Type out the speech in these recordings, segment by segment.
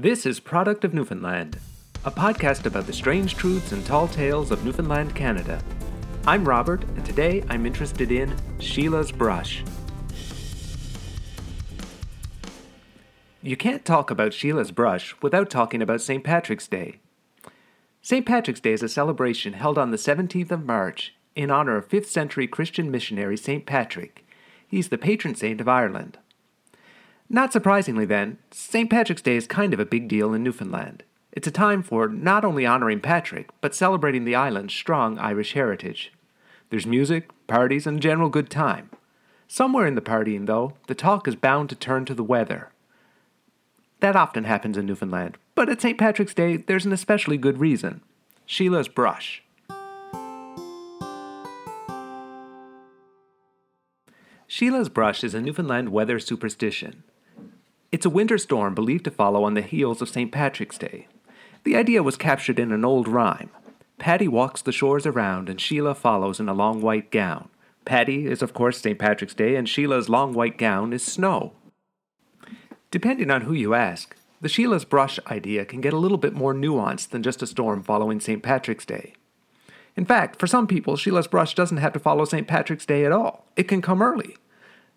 This is Product of Newfoundland, a podcast about the strange truths and tall tales of Newfoundland, Canada. I'm Robert, and today I'm interested in Sheila's brush. You can't talk about Sheila's brush without talking about St. Patrick's Day. St. Patrick's Day is a celebration held on the 17th of March in honor of 5th century Christian missionary St. Patrick. He's the patron saint of Ireland. Not surprisingly, then, St. Patrick's Day is kind of a big deal in Newfoundland. It's a time for not only honoring Patrick, but celebrating the island's strong Irish heritage. There's music, parties, and general good time. Somewhere in the partying, though, the talk is bound to turn to the weather. That often happens in Newfoundland, but at St. Patrick's Day, there's an especially good reason Sheila's brush. Sheila's brush is a Newfoundland weather superstition. It's a winter storm believed to follow on the heels of St. Patrick's Day. The idea was captured in an old rhyme. Paddy walks the shores around, and Sheila follows in a long white gown. Paddy is, of course, St. Patrick's Day, and Sheila's long white gown is snow. Depending on who you ask, the Sheila's brush idea can get a little bit more nuanced than just a storm following St. Patrick's Day. In fact, for some people, Sheila's brush doesn't have to follow St. Patrick's Day at all. It can come early.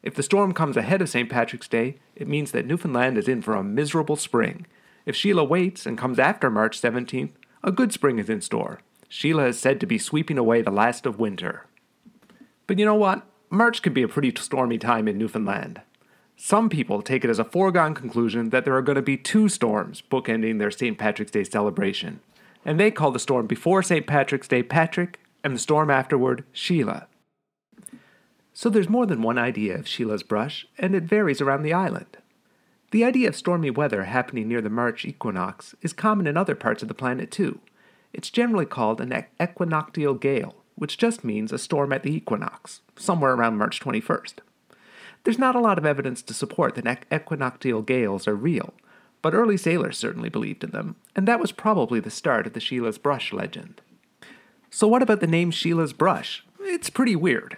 If the storm comes ahead of St. Patrick's Day, it means that Newfoundland is in for a miserable spring. If Sheila waits and comes after March 17th, a good spring is in store. Sheila is said to be sweeping away the last of winter. But you know what? March can be a pretty stormy time in Newfoundland. Some people take it as a foregone conclusion that there are going to be two storms bookending their St. Patrick's Day celebration, and they call the storm before St. Patrick's Day Patrick and the storm afterward Sheila. So there's more than one idea of Sheila's brush, and it varies around the island. The idea of stormy weather happening near the March equinox is common in other parts of the planet too. It's generally called an equinoctial gale, which just means a storm at the equinox, somewhere around March 21st. There's not a lot of evidence to support that equinoctial gales are real, but early sailors certainly believed in them, and that was probably the start of the Sheila's brush legend. So, what about the name Sheila's brush? It's pretty weird.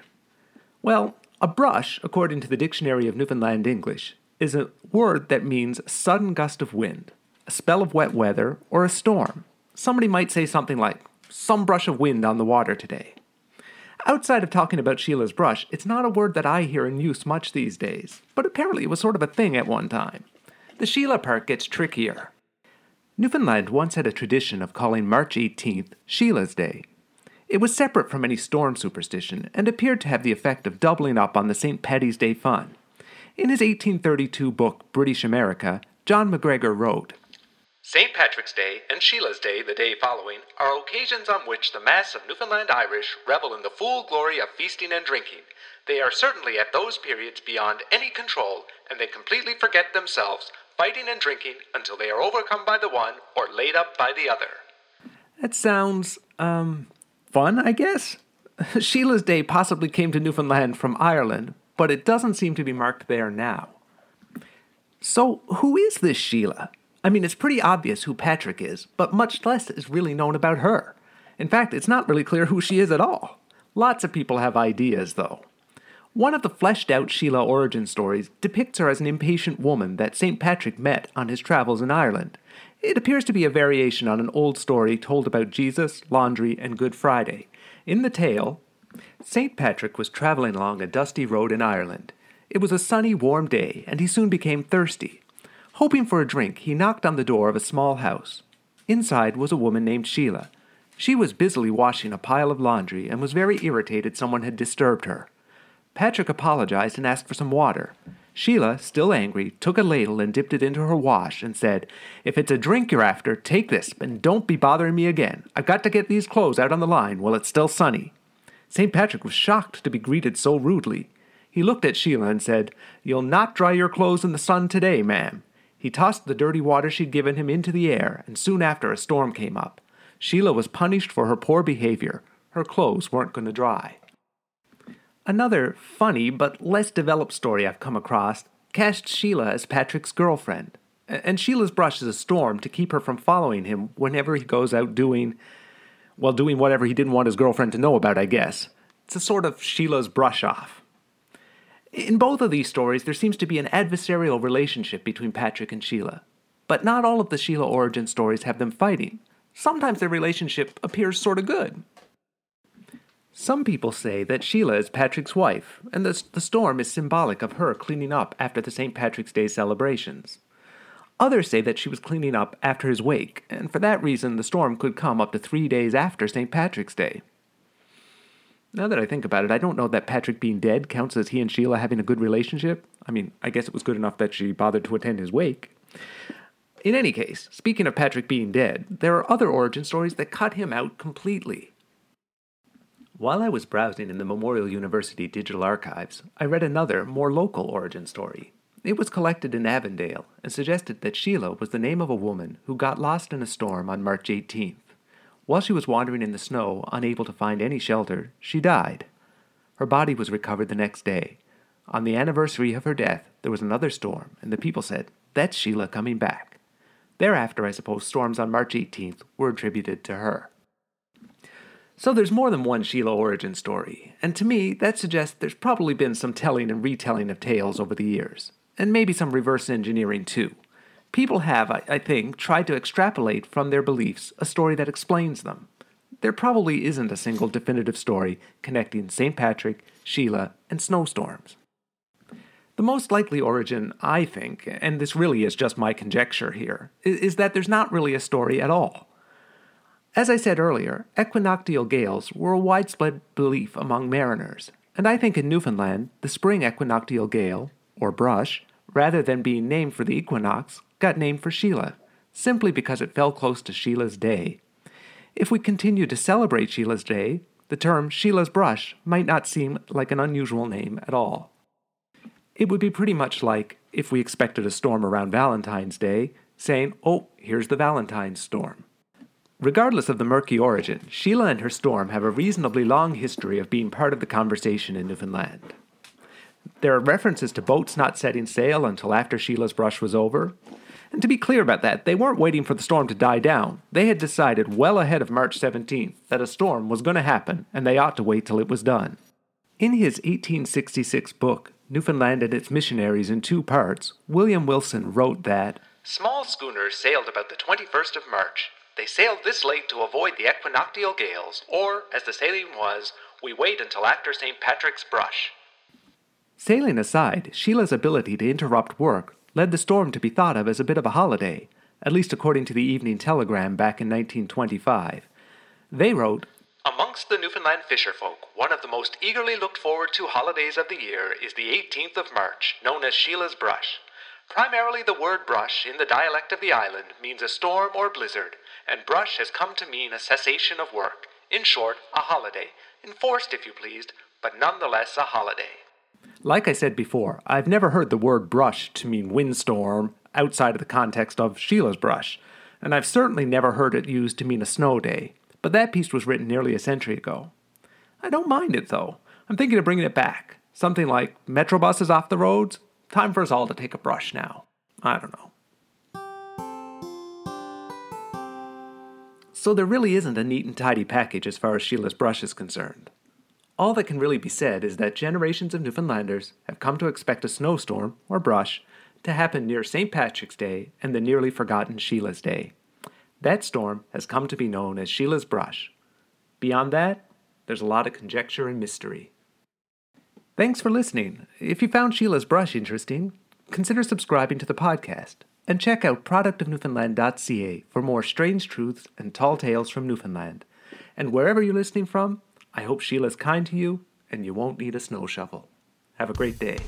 Well, a brush, according to the Dictionary of Newfoundland English, is a word that means sudden gust of wind, a spell of wet weather, or a storm. Somebody might say something like, some brush of wind on the water today. Outside of talking about Sheila's brush, it's not a word that I hear in use much these days, but apparently it was sort of a thing at one time. The Sheila part gets trickier. Newfoundland once had a tradition of calling March 18th Sheila's Day, it was separate from any storm superstition and appeared to have the effect of doubling up on the St. Paddy's Day fun. In his 1832 book, British America, John MacGregor wrote St. Patrick's Day and Sheila's Day, the day following, are occasions on which the mass of Newfoundland Irish revel in the full glory of feasting and drinking. They are certainly at those periods beyond any control, and they completely forget themselves, fighting and drinking until they are overcome by the one or laid up by the other. That sounds, um, fun, I guess. Sheila's Day possibly came to Newfoundland from Ireland, but it doesn't seem to be marked there now. So, who is this Sheila? I mean, it's pretty obvious who Patrick is, but much less is really known about her. In fact, it's not really clear who she is at all. Lots of people have ideas, though. One of the fleshed out Sheila origin stories depicts her as an impatient woman that St. Patrick met on his travels in Ireland. It appears to be a variation on an old story told about Jesus, laundry, and Good Friday. In the tale, St. Patrick was traveling along a dusty road in Ireland. It was a sunny, warm day, and he soon became thirsty. Hoping for a drink, he knocked on the door of a small house. Inside was a woman named Sheila. She was busily washing a pile of laundry and was very irritated someone had disturbed her. Patrick apologized and asked for some water. Sheila, still angry, took a ladle and dipped it into her wash and said, If it's a drink you're after, take this, and don't be bothering me again. I've got to get these clothes out on the line while it's still sunny. St. Patrick was shocked to be greeted so rudely. He looked at Sheila and said, You'll not dry your clothes in the sun today, ma'am. He tossed the dirty water she'd given him into the air, and soon after a storm came up. Sheila was punished for her poor behavior. Her clothes weren't going to dry. Another funny but less developed story I've come across cast Sheila as Patrick's girlfriend. And Sheila's brush is a storm to keep her from following him whenever he goes out doing, well, doing whatever he didn't want his girlfriend to know about, I guess. It's a sort of Sheila's brush off. In both of these stories, there seems to be an adversarial relationship between Patrick and Sheila. but not all of the Sheila origin stories have them fighting. Sometimes their relationship appears sort of good. Some people say that Sheila is Patrick's wife, and the, the storm is symbolic of her cleaning up after the St. Patrick's Day celebrations. Others say that she was cleaning up after his wake, and for that reason the storm could come up to three days after St. Patrick's Day. Now that I think about it, I don't know that Patrick being dead counts as he and Sheila having a good relationship. I mean, I guess it was good enough that she bothered to attend his wake. In any case, speaking of Patrick being dead, there are other origin stories that cut him out completely. While I was browsing in the Memorial University digital archives, I read another, more local origin story. It was collected in Avondale and suggested that Sheila was the name of a woman who got lost in a storm on March 18th. While she was wandering in the snow, unable to find any shelter, she died. Her body was recovered the next day. On the anniversary of her death, there was another storm, and the people said, That's Sheila coming back. Thereafter, I suppose storms on March 18th were attributed to her. So there's more than one Sheila origin story, and to me, that suggests there's probably been some telling and retelling of tales over the years, and maybe some reverse engineering too. People have, I, I think, tried to extrapolate from their beliefs a story that explains them. There probably isn't a single definitive story connecting St. Patrick, Sheila, and snowstorms. The most likely origin, I think, and this really is just my conjecture here, is, is that there's not really a story at all. As I said earlier, equinoctial gales were a widespread belief among mariners, and I think in Newfoundland, the spring equinoctial gale, or brush, rather than being named for the equinox, got named for Sheila, simply because it fell close to Sheila's day. If we continue to celebrate Sheila's day, the term Sheila's brush might not seem like an unusual name at all. It would be pretty much like if we expected a storm around Valentine's Day, saying, oh, here's the Valentine's storm. Regardless of the murky origin, Sheila and her storm have a reasonably long history of being part of the conversation in Newfoundland. There are references to boats not setting sail until after Sheila's brush was over, and to be clear about that, they weren't waiting for the storm to die down. They had decided well ahead of March 17th that a storm was going to happen and they ought to wait till it was done. In his 1866 book, Newfoundland and its Missionaries in Two Parts, William Wilson wrote that Small schooners sailed about the 21st of March. They sailed this late to avoid the equinoctial gales, or, as the sailing was, we wait until after St. Patrick's brush. Sailing aside, Sheila's ability to interrupt work led the storm to be thought of as a bit of a holiday, at least according to the Evening Telegram back in 1925. They wrote, Amongst the Newfoundland fisherfolk, one of the most eagerly looked forward to holidays of the year is the 18th of March, known as Sheila's Brush. Primarily, the word brush in the dialect of the island means a storm or blizzard, and brush has come to mean a cessation of work. In short, a holiday. Enforced, if you pleased, but nonetheless a holiday. Like I said before, I've never heard the word brush to mean windstorm outside of the context of Sheila's brush, and I've certainly never heard it used to mean a snow day, but that piece was written nearly a century ago. I don't mind it though. I'm thinking of bringing it back. Something like Metro buses off the roads? Time for us all to take a brush now. I don't know. So there really isn't a neat and tidy package as far as Sheila's brush is concerned. All that can really be said is that generations of Newfoundlanders have come to expect a snowstorm, or brush, to happen near St. Patrick's Day and the nearly forgotten Sheila's Day. That storm has come to be known as Sheila's Brush. Beyond that, there's a lot of conjecture and mystery. Thanks for listening. If you found Sheila's Brush interesting, consider subscribing to the podcast and check out productofnewfoundland.ca for more strange truths and tall tales from Newfoundland. And wherever you're listening from, I hope Sheila's kind to you and you won't need a snow shovel. Have a great day.